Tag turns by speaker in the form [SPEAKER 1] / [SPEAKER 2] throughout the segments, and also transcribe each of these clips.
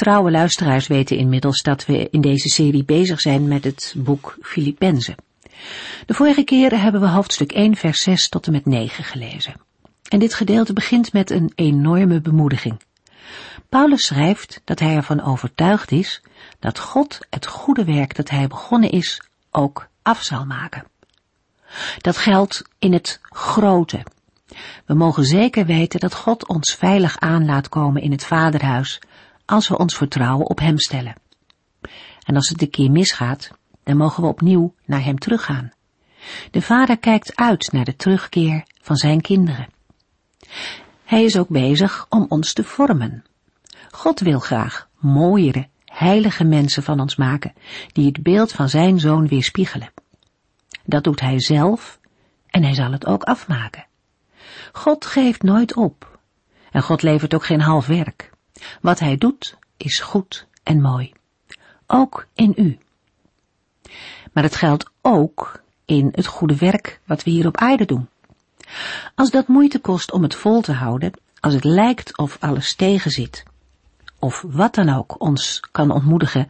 [SPEAKER 1] Trouwe luisteraars weten inmiddels dat we in deze serie bezig zijn met het boek Filippenzen. De vorige keer hebben we hoofdstuk 1 vers 6 tot en met 9 gelezen. En dit gedeelte begint met een enorme bemoediging. Paulus schrijft dat hij ervan overtuigd is dat God het goede werk dat hij begonnen is ook af zal maken. Dat geldt in het grote. We mogen zeker weten dat God ons veilig aan laat komen in het vaderhuis als we ons vertrouwen op Hem stellen. En als het een keer misgaat, dan mogen we opnieuw naar Hem teruggaan. De Vader kijkt uit naar de terugkeer van Zijn kinderen. Hij is ook bezig om ons te vormen. God wil graag mooiere, heilige mensen van ons maken, die het beeld van Zijn Zoon weerspiegelen. Dat doet Hij zelf en Hij zal het ook afmaken. God geeft nooit op. En God levert ook geen half werk. Wat hij doet is goed en mooi. Ook in u. Maar het geldt ook in het goede werk wat we hier op aarde doen. Als dat moeite kost om het vol te houden, als het lijkt of alles tegenzit, of wat dan ook ons kan ontmoedigen,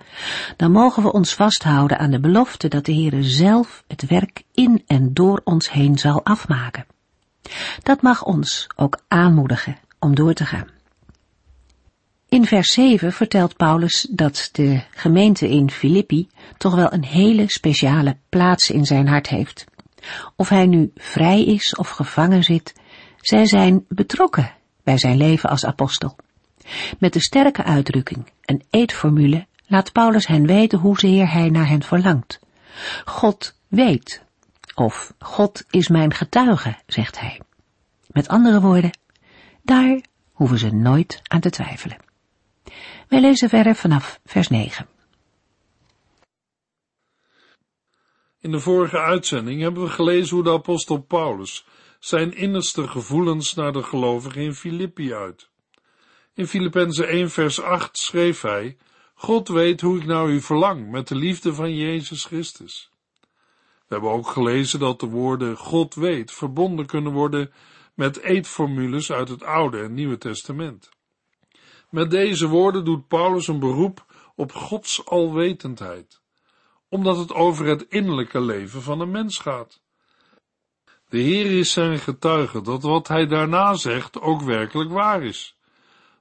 [SPEAKER 1] dan mogen we ons vasthouden aan de belofte dat de Heere zelf het werk in en door ons heen zal afmaken. Dat mag ons ook aanmoedigen om door te gaan. In vers 7 vertelt Paulus dat de gemeente in Filippi toch wel een hele speciale plaats in zijn hart heeft. Of hij nu vrij is of gevangen zit, zij zijn betrokken bij zijn leven als apostel. Met de sterke uitdrukking, een eetformule, laat Paulus hen weten hoezeer hij naar hen verlangt. God weet, of God is mijn getuige, zegt hij. Met andere woorden, daar hoeven ze nooit aan te twijfelen. Wij lezen verder vanaf vers 9.
[SPEAKER 2] In de vorige uitzending hebben we gelezen hoe de apostel Paulus zijn innerste gevoelens naar de gelovigen in Filippi uit. In Filippenzen 1 vers 8 schreef hij, God weet hoe ik naar u verlang met de liefde van Jezus Christus. We hebben ook gelezen dat de woorden God weet verbonden kunnen worden met eetformules uit het Oude en Nieuwe Testament. Met deze woorden doet Paulus een beroep op Gods alwetendheid, omdat het over het innerlijke leven van een mens gaat. De Heer is zijn getuige dat wat hij daarna zegt ook werkelijk waar is.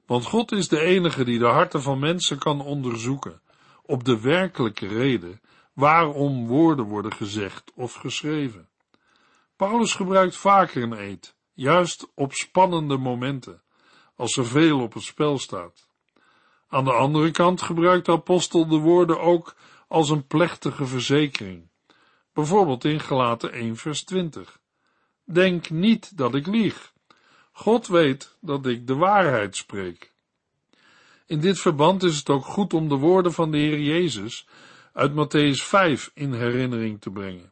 [SPEAKER 2] Want God is de enige die de harten van mensen kan onderzoeken op de werkelijke reden waarom woorden worden gezegd of geschreven. Paulus gebruikt vaker een eed, juist op spannende momenten, als er veel op het spel staat. Aan de andere kant gebruikt de apostel de woorden ook als een plechtige verzekering, bijvoorbeeld in Gelaten 1 vers 20. Denk niet dat ik lieg. God weet dat ik de waarheid spreek. In dit verband is het ook goed om de woorden van de Heer Jezus uit Matthäus 5 in herinnering te brengen.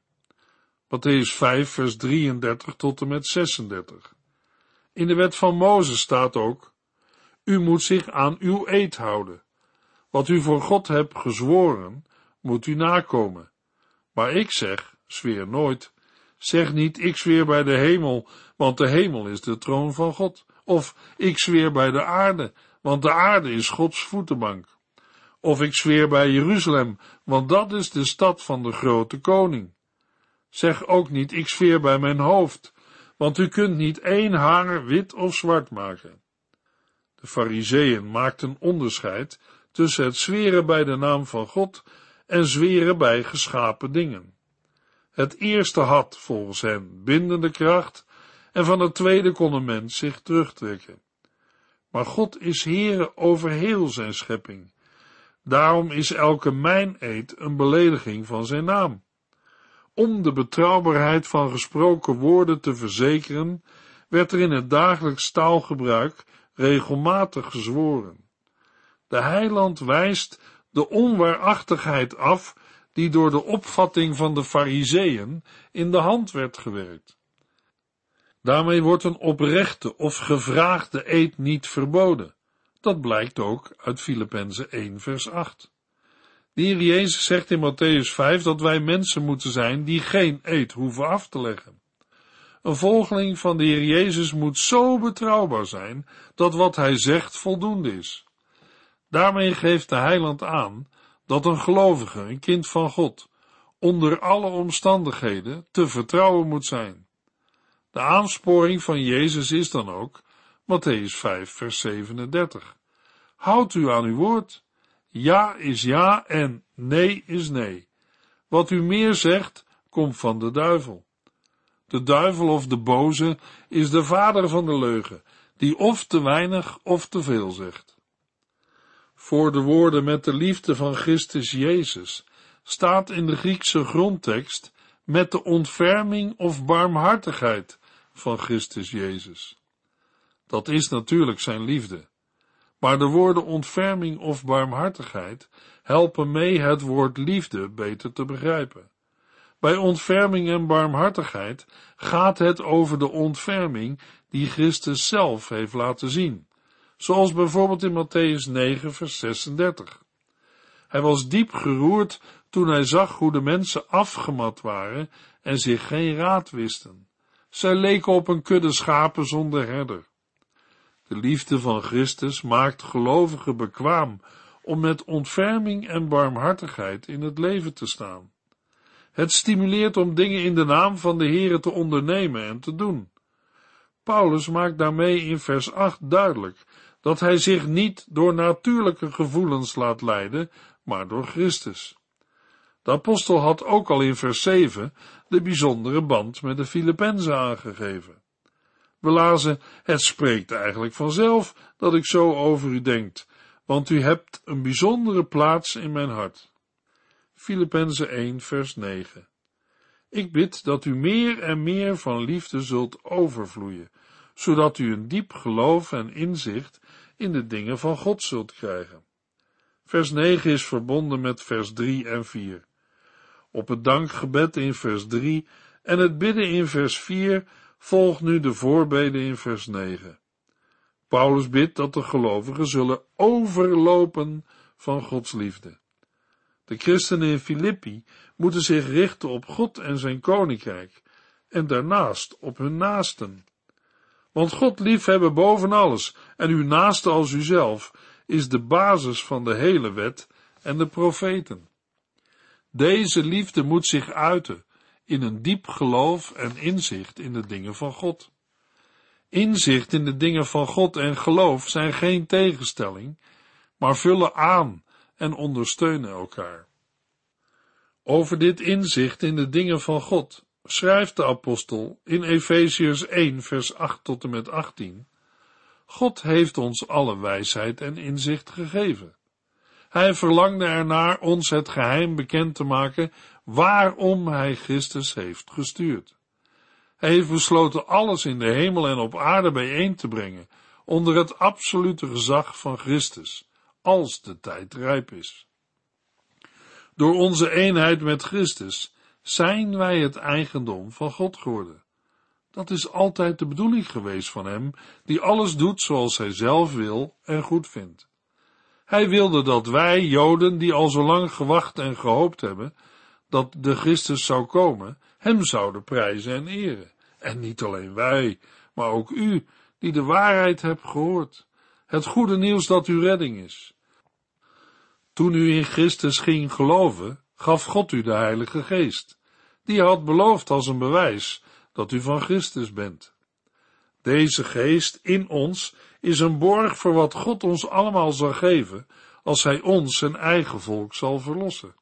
[SPEAKER 2] Matthäus 5 vers 33 tot en met 36. In de wet van Mozes staat ook, u moet zich aan uw eed houden. Wat u voor God hebt gezworen, moet u nakomen. Maar ik zeg, zweer nooit, zeg niet, ik zweer bij de hemel, want de hemel is de troon van God. Of ik zweer bij de aarde, want de aarde is Gods voetenbank. Of ik zweer bij Jeruzalem, want dat is de stad van de grote koning. Zeg ook niet, ik zweer bij mijn hoofd, want u kunt niet één haar wit of zwart maken. De fariseeën maakten onderscheid tussen het zweren bij de naam van God en zweren bij geschapen dingen. Het eerste had, volgens hen, bindende kracht en van het tweede kon een mens zich terugtrekken. Maar God is Heere over heel zijn schepping. Daarom is elke mijn eed een belediging van zijn naam om de betrouwbaarheid van gesproken woorden te verzekeren, werd er in het dagelijks taalgebruik regelmatig gezworen. De heiland wijst de onwaarachtigheid af die door de opvatting van de fariseeën in de hand werd gewerkt. Daarmee wordt een oprechte of gevraagde eed niet verboden. Dat blijkt ook uit Filippenzen 1 vers 8. De Heer Jezus zegt in Matthäus 5 dat wij mensen moeten zijn die geen eed hoeven af te leggen. Een volgeling van de Heer Jezus moet zo betrouwbaar zijn dat wat hij zegt voldoende is. Daarmee geeft de heiland aan dat een gelovige, een kind van God, onder alle omstandigheden te vertrouwen moet zijn. De aansporing van Jezus is dan ook Matthäus 5, vers 37. Houd u aan uw woord. Ja is ja en nee is nee. Wat u meer zegt, komt van de duivel. De duivel of de boze is de vader van de leugen, die of te weinig of te veel zegt. Voor de woorden met de liefde van Christus Jezus staat in de Griekse grondtekst met de ontferming of barmhartigheid van Christus Jezus. Dat is natuurlijk zijn liefde. Maar de woorden ontferming of barmhartigheid helpen mee het woord liefde beter te begrijpen. Bij ontferming en barmhartigheid gaat het over de ontferming die Christus zelf heeft laten zien, zoals bijvoorbeeld in Matthäus 9, vers 36. Hij was diep geroerd toen hij zag hoe de mensen afgemat waren en zich geen raad wisten. Zij leken op een kudde schapen zonder herder. De liefde van Christus maakt gelovigen bekwaam om met ontferming en barmhartigheid in het leven te staan. Het stimuleert om dingen in de naam van de Heere te ondernemen en te doen. Paulus maakt daarmee in vers 8 duidelijk dat hij zich niet door natuurlijke gevoelens laat leiden, maar door Christus. De apostel had ook al in vers 7 de bijzondere band met de Filippenzen aangegeven. We lazen, het spreekt eigenlijk vanzelf dat ik zo over u denkt, want u hebt een bijzondere plaats in mijn hart. Filippenzen 1 vers 9 Ik bid dat u meer en meer van liefde zult overvloeien, zodat u een diep geloof en inzicht in de dingen van God zult krijgen. Vers 9 is verbonden met vers 3 en 4. Op het dankgebed in vers 3 en het bidden in vers 4 volgt nu de voorbeden in vers 9. Paulus bidt dat de gelovigen zullen overlopen van Gods liefde. De christenen in Filippi moeten zich richten op God en zijn koninkrijk en daarnaast op hun naasten. Want God liefhebben boven alles en uw naaste als uzelf is de basis van de hele wet en de profeten. Deze liefde moet zich uiten in een diep geloof en inzicht in de dingen van God. Inzicht in de dingen van God en geloof zijn geen tegenstelling, maar vullen aan en ondersteunen elkaar. Over dit inzicht in de dingen van God schrijft de apostel in Efeziërs 1 vers 8 tot en met 18 God heeft ons alle wijsheid en inzicht gegeven. Hij verlangde ernaar ons het geheim bekend te maken waarom hij Christus heeft gestuurd. Hij heeft besloten alles in de hemel en op aarde bijeen te brengen onder het absolute gezag van Christus, als de tijd rijp is. Door onze eenheid met Christus zijn wij het eigendom van God geworden. Dat is altijd de bedoeling geweest van Hem, die alles doet zoals Hij zelf wil en goed vindt. Hij wilde dat wij, Joden, die al zo lang gewacht en gehoopt hebben, dat de Christus zou komen, Hem zouden prijzen en eren. En niet alleen wij, maar ook u, die de waarheid hebt gehoord, het goede nieuws dat uw redding is. Toen u in Christus ging geloven, gaf God u de Heilige Geest, die had beloofd als een bewijs dat u van Christus bent. Deze geest in ons is een borg voor wat God ons allemaal zal geven, als Hij ons zijn eigen volk zal verlossen.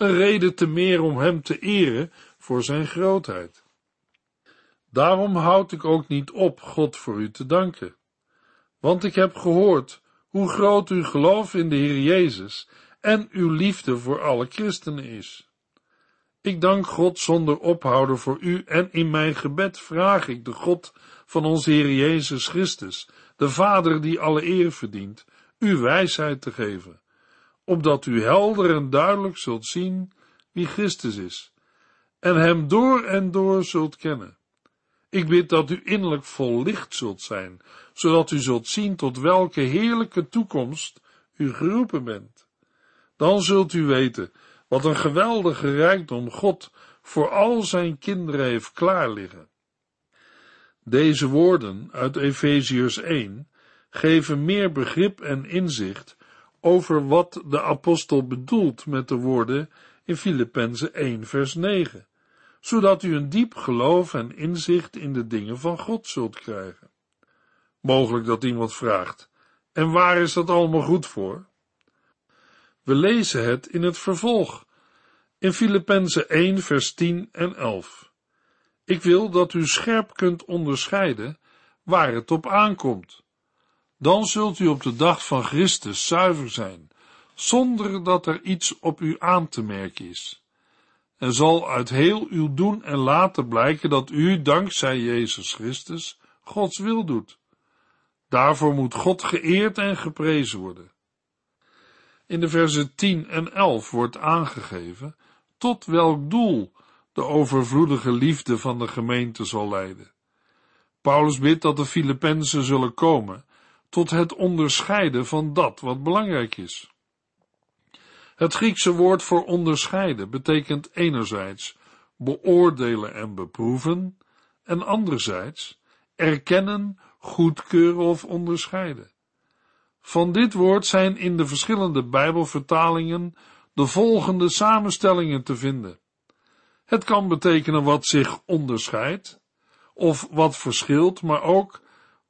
[SPEAKER 2] Een reden te meer om Hem te eren voor Zijn grootheid. Daarom houd ik ook niet op God voor u te danken, want ik heb gehoord hoe groot uw geloof in de Heer Jezus en uw liefde voor alle christenen is. Ik dank God zonder ophouden voor u en in mijn gebed vraag ik de God van onze Heer Jezus Christus, de Vader die alle eer verdient, u wijsheid te geven, opdat u helder en duidelijk zult zien wie Christus is, en hem door en door zult kennen. Ik bid dat u innerlijk vol licht zult zijn, zodat u zult zien tot welke heerlijke toekomst u geroepen bent. Dan zult u weten wat een geweldige rijkdom God voor al zijn kinderen heeft klaar liggen. Deze woorden uit Efeziërs 1 geven meer begrip en inzicht over wat de apostel bedoelt met de woorden in Filippenzen 1 vers 9, zodat u een diep geloof en inzicht in de dingen van God zult krijgen. Mogelijk dat iemand vraagt, en waar is dat allemaal goed voor? We lezen het in het vervolg, in Filippenzen 1 vers 10 en 11. Ik wil dat u scherp kunt onderscheiden waar het op aankomt. Dan zult u op de dag van Christus zuiver zijn, zonder dat er iets op u aan te merken is. En zal uit heel uw doen en laten blijken dat u, dankzij Jezus Christus, Gods wil doet. Daarvoor moet God geëerd en geprezen worden. In de versen 10 en 11 wordt aangegeven tot welk doel de overvloedige liefde van de gemeente zal leiden. Paulus bidt dat de Filippenzen zullen komen tot het onderscheiden van dat wat belangrijk is. Het Griekse woord voor onderscheiden betekent enerzijds beoordelen en beproeven en anderzijds erkennen, goedkeuren of onderscheiden. Van dit woord zijn in de verschillende Bijbelvertalingen de volgende samenstellingen te vinden. Het kan betekenen wat zich onderscheidt, of wat verschilt, maar ook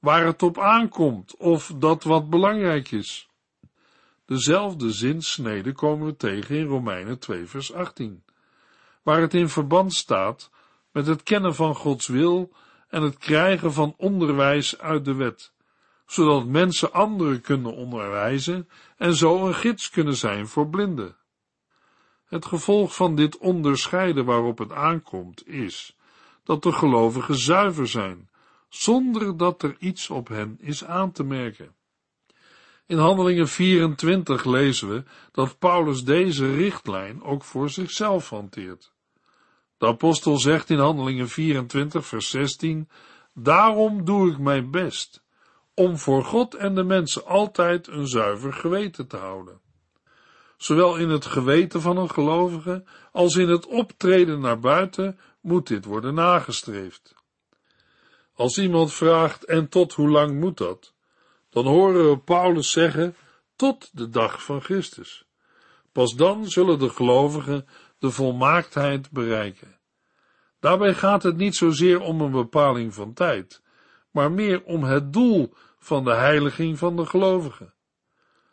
[SPEAKER 2] waar het op aankomt, of dat wat belangrijk is. Dezelfde zinsnede komen we tegen in Romeinen 2 vers 18, waar het in verband staat met het kennen van Gods wil en het krijgen van onderwijs uit de wet, zodat mensen anderen kunnen onderwijzen en zo een gids kunnen zijn voor blinden. Het gevolg van dit onderscheiden waarop het aankomt is dat de gelovigen zuiver zijn, zonder dat er iets op hen is aan te merken. In Handelingen 24 lezen we dat Paulus deze richtlijn ook voor zichzelf hanteert. De apostel zegt in Handelingen 24, vers 16: Daarom doe ik mijn best om voor God en de mensen altijd een zuiver geweten te houden zowel in het geweten van een gelovige als in het optreden naar buiten moet dit worden nagestreefd. Als iemand vraagt en tot hoe lang moet dat, dan horen we Paulus zeggen tot de dag van Christus. Pas dan zullen de gelovigen de volmaaktheid bereiken. Daarbij gaat het niet zozeer om een bepaling van tijd, maar meer om het doel van de heiliging van de gelovigen.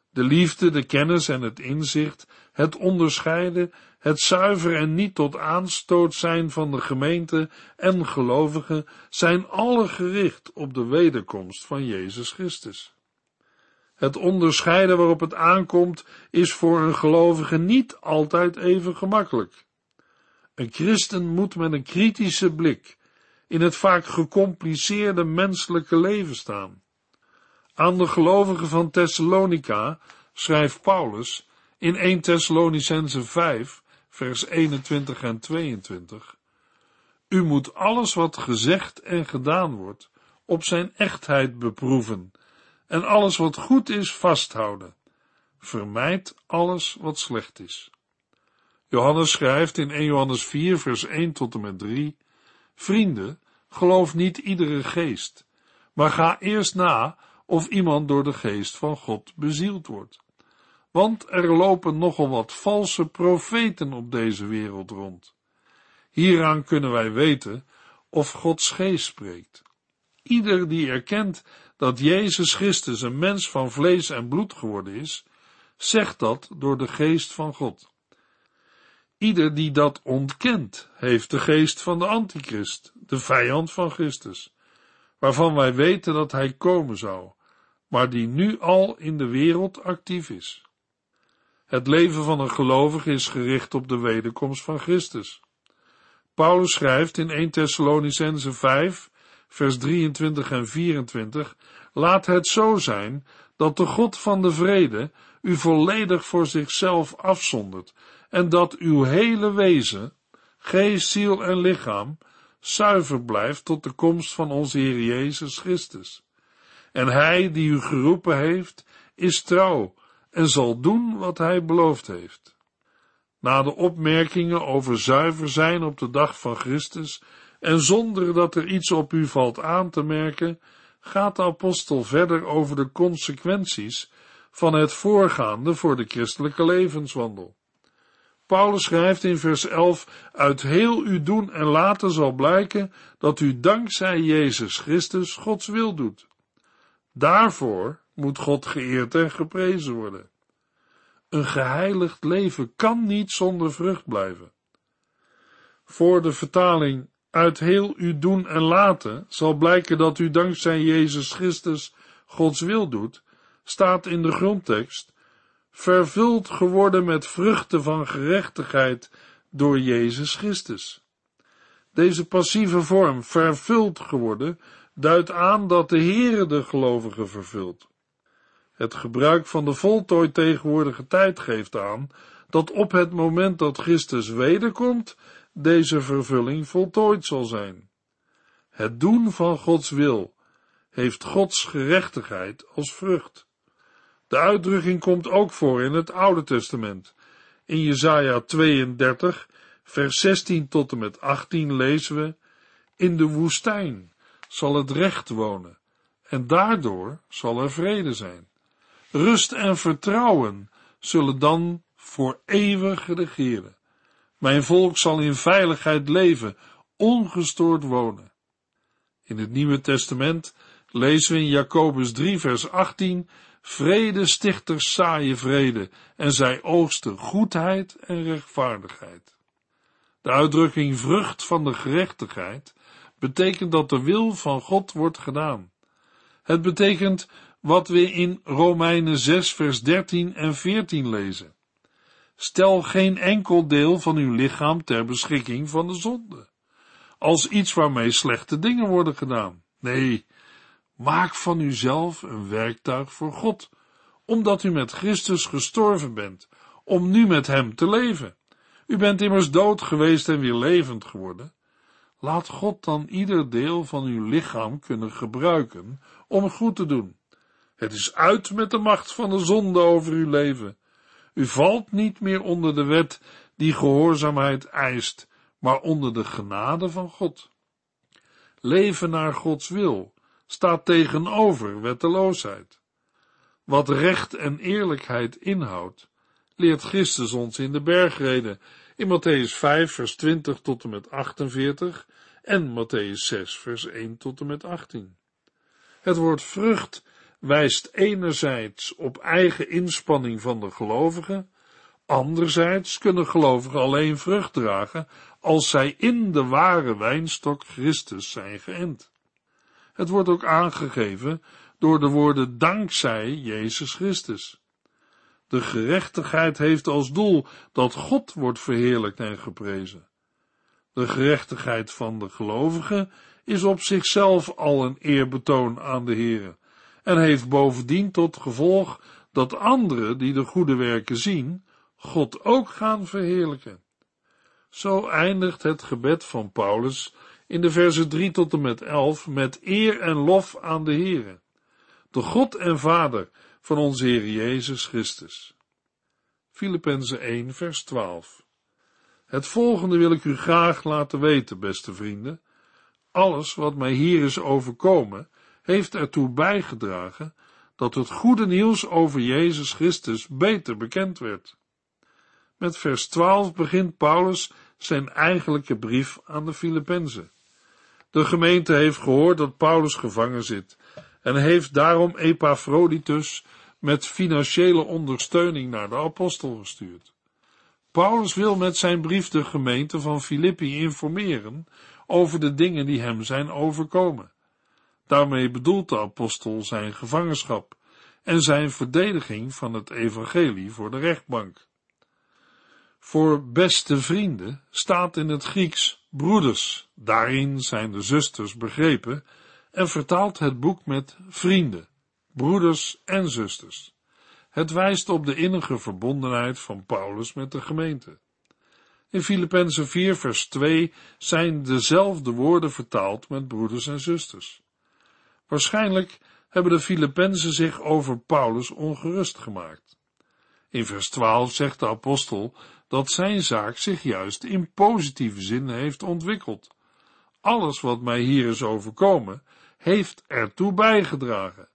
[SPEAKER 2] De liefde, de kennis en het inzicht, het onderscheiden, het zuiver en niet tot aanstoot zijn van de gemeente en gelovigen zijn alle gericht op de wederkomst van Jezus Christus. Het onderscheiden waarop het aankomt is voor een gelovige niet altijd even gemakkelijk. Een christen moet met een kritische blik in het vaak gecompliceerde menselijke leven staan. Aan de gelovigen van Thessalonica schrijft Paulus in 1 Thessalonicense 5, vers 21 en 22. U moet alles wat gezegd en gedaan wordt op zijn echtheid beproeven en alles wat goed is vasthouden. Vermijd alles wat slecht is. Johannes schrijft in 1 Johannes 4, vers 1 tot en met 3, Vrienden, geloof niet iedere geest, maar ga eerst na of iemand door de geest van God bezield wordt. Want er lopen nogal wat valse profeten op deze wereld rond. Hieraan kunnen wij weten of Gods geest spreekt. Ieder die erkent dat Jezus Christus een mens van vlees en bloed geworden is, zegt dat door de geest van God. Ieder die dat ontkent, heeft de geest van de antichrist, de vijand van Christus, waarvan wij weten dat hij komen zou, maar die nu al in de wereld actief is. Het leven van een gelovige is gericht op de wederkomst van Christus. Paulus schrijft in 1 Thessalonicense 5, vers 23 en 24, laat het zo zijn dat de God van de vrede u volledig voor zichzelf afzondert en dat uw hele wezen, geest, ziel en lichaam zuiver blijft tot de komst van onze Heer Jezus Christus. En Hij die u geroepen heeft, is trouw en zal doen wat Hij beloofd heeft. Na de opmerkingen over zuiver zijn op de dag van Christus en zonder dat er iets op u valt aan te merken, gaat de apostel verder over de consequenties van het voorgaande voor de christelijke levenswandel. Paulus schrijft in vers 11, uit heel uw doen en laten zal blijken dat u dankzij Jezus Christus Gods wil doet. Daarvoor moet God geëerd en geprezen worden. Een geheiligd leven kan niet zonder vrucht blijven. Voor de vertaling uit heel uw doen en laten zal blijken dat u dankzij Jezus Christus Gods wil doet, staat in de grondtekst, vervuld geworden met vruchten van gerechtigheid door Jezus Christus. Deze passieve vorm, vervuld geworden, duidt aan dat de Heere de gelovige vervult. Het gebruik van de voltooid tegenwoordige tijd geeft aan dat op het moment dat Christus wederkomt, deze vervulling voltooid zal zijn. Het doen van Gods wil heeft Gods gerechtigheid als vrucht. De uitdrukking komt ook voor in het Oude Testament. In Jesaja 32, vers 16 tot en met 18 lezen we, In de woestijn zal het recht wonen, en daardoor zal er vrede zijn. Rust en vertrouwen zullen dan voor eeuwig regeren. Mijn volk zal in veiligheid leven, ongestoord wonen. In het Nieuwe Testament lezen we in Jacobus 3 vers 18 Vrede stichters saaien vrede en zij oogsten goedheid en rechtvaardigheid. De uitdrukking vrucht van de gerechtigheid betekent dat de wil van God wordt gedaan. Het betekent wat we in Romeinen 6 vers 13 en 14 lezen. Stel geen enkel deel van uw lichaam ter beschikking van de zonde, als iets waarmee slechte dingen worden gedaan. Nee, maak van uzelf een werktuig voor God, omdat u met Christus gestorven bent, om nu met Hem te leven. U bent immers dood geweest en weer levend geworden. Laat God dan ieder deel van uw lichaam kunnen gebruiken om goed te doen. Het is uit met de macht van de zonde over uw leven. U valt niet meer onder de wet die gehoorzaamheid eist, maar onder de genade van God. Leven naar Gods wil staat tegenover wetteloosheid. Wat recht en eerlijkheid inhoudt, leert Christus ons in de bergreden in Matthäus 5 vers 20 tot en met 48 en Matthäus 6 vers 1 tot en met 18. Het woord vrucht wijst enerzijds op eigen inspanning van de gelovigen, anderzijds kunnen gelovigen alleen vrucht dragen als zij in de ware wijnstok Christus zijn geënt. Het wordt ook aangegeven door de woorden dankzij Jezus Christus. De gerechtigheid heeft als doel dat God wordt verheerlijkt en geprezen. De gerechtigheid van de gelovigen is op zichzelf al een eerbetoon aan de Heere en heeft bovendien tot gevolg dat anderen die de goede werken zien, God ook gaan verheerlijken. Zo eindigt het gebed van Paulus in de versen 3 tot en met 11 met eer en lof aan de Heere, de God en Vader van onze Heer Jezus Christus. Filippenzen 1 vers 12 Het volgende wil ik u graag laten weten, beste vrienden. Alles wat mij hier is overkomen, heeft ertoe bijgedragen dat het goede nieuws over Jezus Christus beter bekend werd. Met vers 12 begint Paulus zijn eigenlijke brief aan de Filippenzen. De gemeente heeft gehoord dat Paulus gevangen zit en heeft daarom Epaphroditus met financiële ondersteuning naar de apostel gestuurd. Paulus wil met zijn brief de gemeente van Filippi informeren over de dingen die hem zijn overkomen. Daarmee bedoelt de apostel zijn gevangenschap en zijn verdediging van het evangelie voor de rechtbank. Voor beste vrienden staat in het Grieks broeders, daarin zijn de zusters begrepen en vertaalt het boek met vrienden, broeders en zusters. Het wijst op de innige verbondenheid van Paulus met de gemeente. In Filippenzen 4 vers 2 zijn dezelfde woorden vertaald met broeders en zusters. Waarschijnlijk hebben de Filippenzen zich over Paulus ongerust gemaakt. In vers 12 zegt de apostel dat zijn zaak zich juist in positieve zin heeft ontwikkeld. Alles wat mij hier is overkomen, heeft ertoe bijgedragen.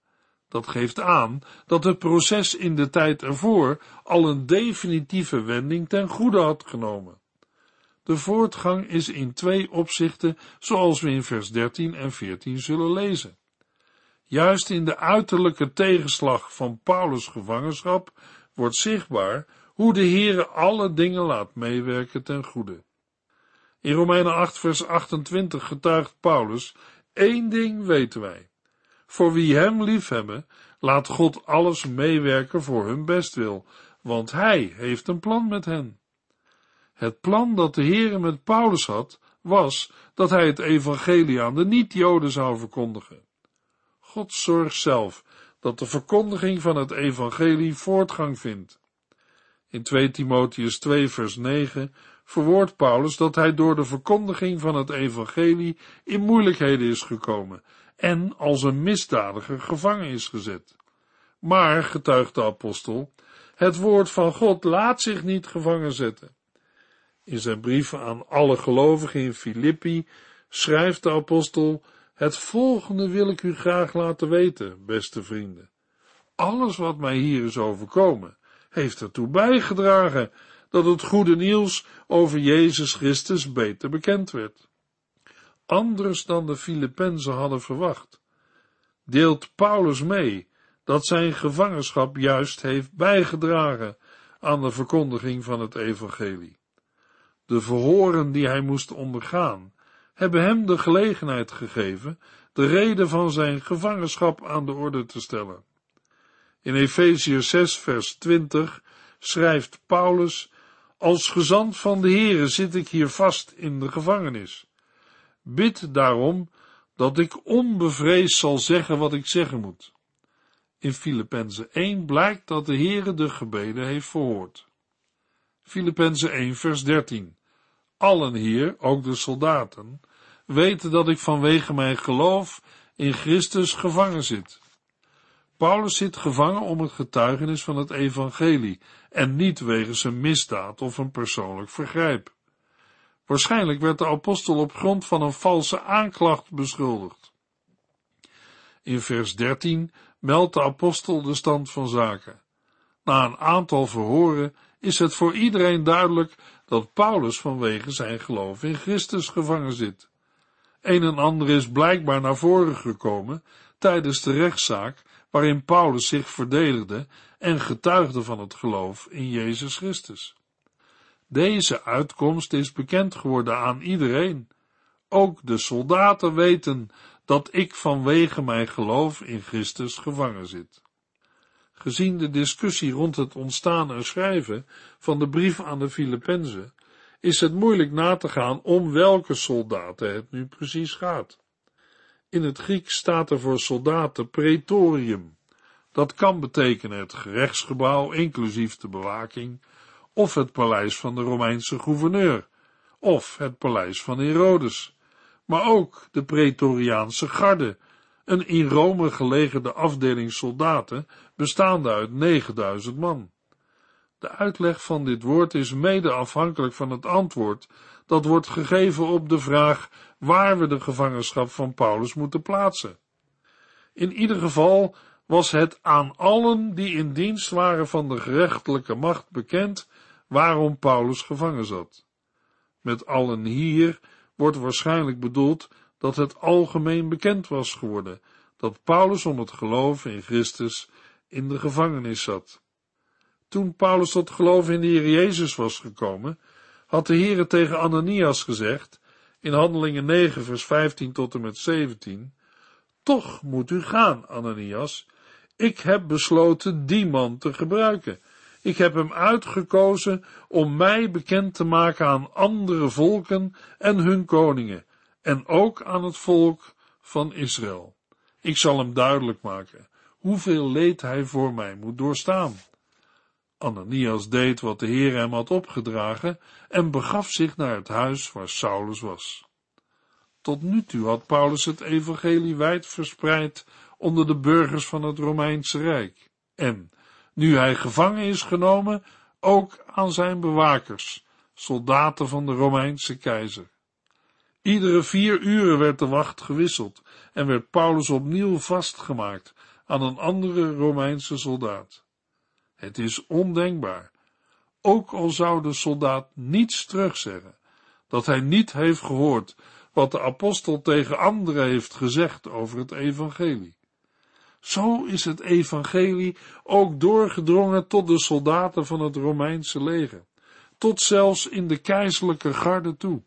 [SPEAKER 2] Dat geeft aan dat het proces in de tijd ervoor al een definitieve wending ten goede had genomen. De voortgang is in twee opzichten, zoals we in vers 13 en 14 zullen lezen. Juist in de uiterlijke tegenslag van Paulus' gevangenschap wordt zichtbaar hoe de Heere alle dingen laat meewerken ten goede. In Romeinen 8 vers 28 getuigt Paulus, één ding weten wij. Voor wie hem liefhebben, laat God alles meewerken voor hun bestwil, want hij heeft een plan met hen. Het plan dat de Heere met Paulus had, was dat hij het evangelie aan de niet-Joden zou verkondigen. God zorgt zelf dat de verkondiging van het evangelie voortgang vindt. In 2 Timotheus 2 vers 9 verwoordt Paulus dat hij door de verkondiging van het evangelie in moeilijkheden is gekomen en als een misdadiger gevangen is gezet. Maar, getuigt de apostel, het woord van God laat zich niet gevangen zetten. In zijn brieven aan alle gelovigen in Filippi schrijft de apostel, het volgende wil ik u graag laten weten, beste vrienden. Alles wat mij hier is overkomen, heeft ertoe bijgedragen dat het goede nieuws over Jezus Christus beter bekend werd. Anders dan de Filippenzen hadden verwacht, deelt Paulus mee dat zijn gevangenschap juist heeft bijgedragen aan de verkondiging van het evangelie. De verhoren die hij moest ondergaan, hebben hem de gelegenheid gegeven de reden van zijn gevangenschap aan de orde te stellen. In Efeziërs 6 vers 20 schrijft Paulus, als gezant van de Heere zit ik hier vast in de gevangenis. Bid daarom dat ik onbevreesd zal zeggen wat ik zeggen moet. In Filippenzen 1 blijkt dat de Heere de gebeden heeft verhoord. Filippenzen 1 vers 13 Allen hier, ook de soldaten, weten dat ik vanwege mijn geloof in Christus gevangen zit. Paulus zit gevangen om het getuigenis van het evangelie en niet wegens een misdaad of een persoonlijk vergrijp. Waarschijnlijk werd de apostel op grond van een valse aanklacht beschuldigd. In vers 13 meldt de apostel de stand van zaken. Na een aantal verhoren is het voor iedereen duidelijk dat Paulus vanwege zijn geloof in Christus gevangen zit. Een en ander is blijkbaar naar voren gekomen tijdens de rechtszaak waarin Paulus zich verdedigde en getuigde van het geloof in Jezus Christus. Deze uitkomst is bekend geworden aan iedereen. Ook de soldaten weten dat ik vanwege mijn geloof in Christus gevangen zit. Gezien de discussie rond het ontstaan en schrijven van de brief aan de Filippenzen, is het moeilijk na te gaan om welke soldaten het nu precies gaat. In het Grieks staat er voor soldaten praetorium. Dat kan betekenen het gerechtsgebouw, inclusief de bewaking, of het paleis van de Romeinse gouverneur, of het paleis van Herodes, maar ook de Praetoriaanse garde, een in Rome gelegerde afdeling soldaten bestaande uit 9000 man. De uitleg van dit woord is mede afhankelijk van het antwoord dat wordt gegeven op de vraag waar we de gevangenschap van Paulus moeten plaatsen. In ieder geval was het aan allen die in dienst waren van de gerechtelijke macht bekend waarom Paulus gevangen zat. Met allen hier wordt waarschijnlijk bedoeld dat het algemeen bekend was geworden dat Paulus om het geloof in Christus in de gevangenis zat. Toen Paulus tot geloof in de Heer Jezus was gekomen, had de Heere tegen Ananias gezegd, in Handelingen 9 vers 15 tot en met 17, Toch moet u gaan, Ananias, ik heb besloten die man te gebruiken. Ik heb hem uitgekozen om mij bekend te maken aan andere volken en hun koningen, en ook aan het volk van Israël. Ik zal hem duidelijk maken hoeveel leed hij voor mij moet doorstaan Ananias deed wat de Heer hem had opgedragen en begaf zich naar het huis waar Saulus was. Tot nu toe had Paulus het evangelie wijd verspreid onder de burgers van het Romeinse Rijk en, nu hij gevangen is genomen, ook aan zijn bewakers, soldaten van de Romeinse keizer. Iedere vier uren werd de wacht gewisseld en werd Paulus opnieuw vastgemaakt aan een andere Romeinse soldaat. Het is ondenkbaar, ook al zou de soldaat niets terugzeggen, dat hij niet heeft gehoord wat de apostel tegen anderen heeft gezegd over het evangelie. Zo is het evangelie ook doorgedrongen tot de soldaten van het Romeinse leger, tot zelfs in de keizerlijke garde toe.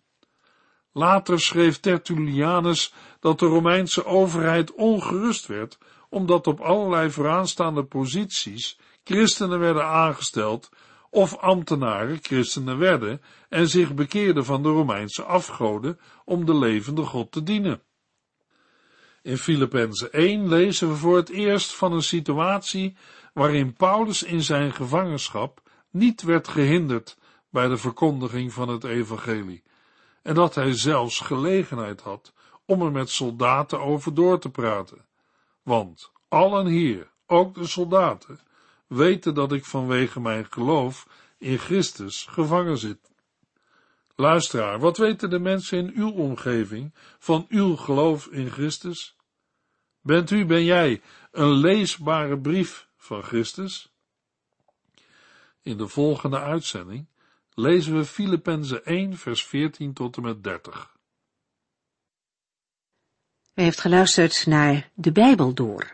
[SPEAKER 2] Later schreef Tertullianus dat de Romeinse overheid ongerust werd, omdat op allerlei vooraanstaande posities christenen werden aangesteld of ambtenaren christenen werden en zich bekeerden van de Romeinse afgoden om de levende God te dienen. In Filippenzen 1 lezen we voor het eerst van een situatie waarin Paulus in zijn gevangenschap niet werd gehinderd bij de verkondiging van het evangelie en dat hij zelfs gelegenheid had om er met soldaten over door te praten. Want allen hier, ook de soldaten, weten dat ik vanwege mijn geloof in Christus gevangen zit. Luisteraar, wat weten de mensen in uw omgeving van uw geloof in Christus? Bent u, ben jij, een leesbare brief van Christus? In de volgende uitzending lezen we Filippenzen 1 vers 14 tot en met 30.
[SPEAKER 1] U heeft geluisterd naar De Bijbel Door,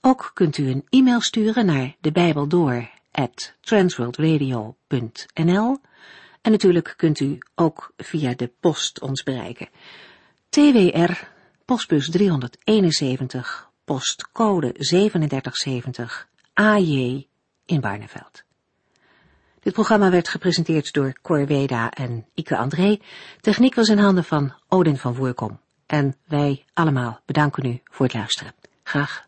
[SPEAKER 1] Ook kunt u een e-mail sturen naar de en natuurlijk kunt u ook via de post ons bereiken. TWR, postbus 371, postcode 3770, AJ in Barneveld. Dit programma werd gepresenteerd door Cor Weda en Ike André. Techniek was in handen van Odin van Voerkom. En wij allemaal bedanken u voor het luisteren. Graag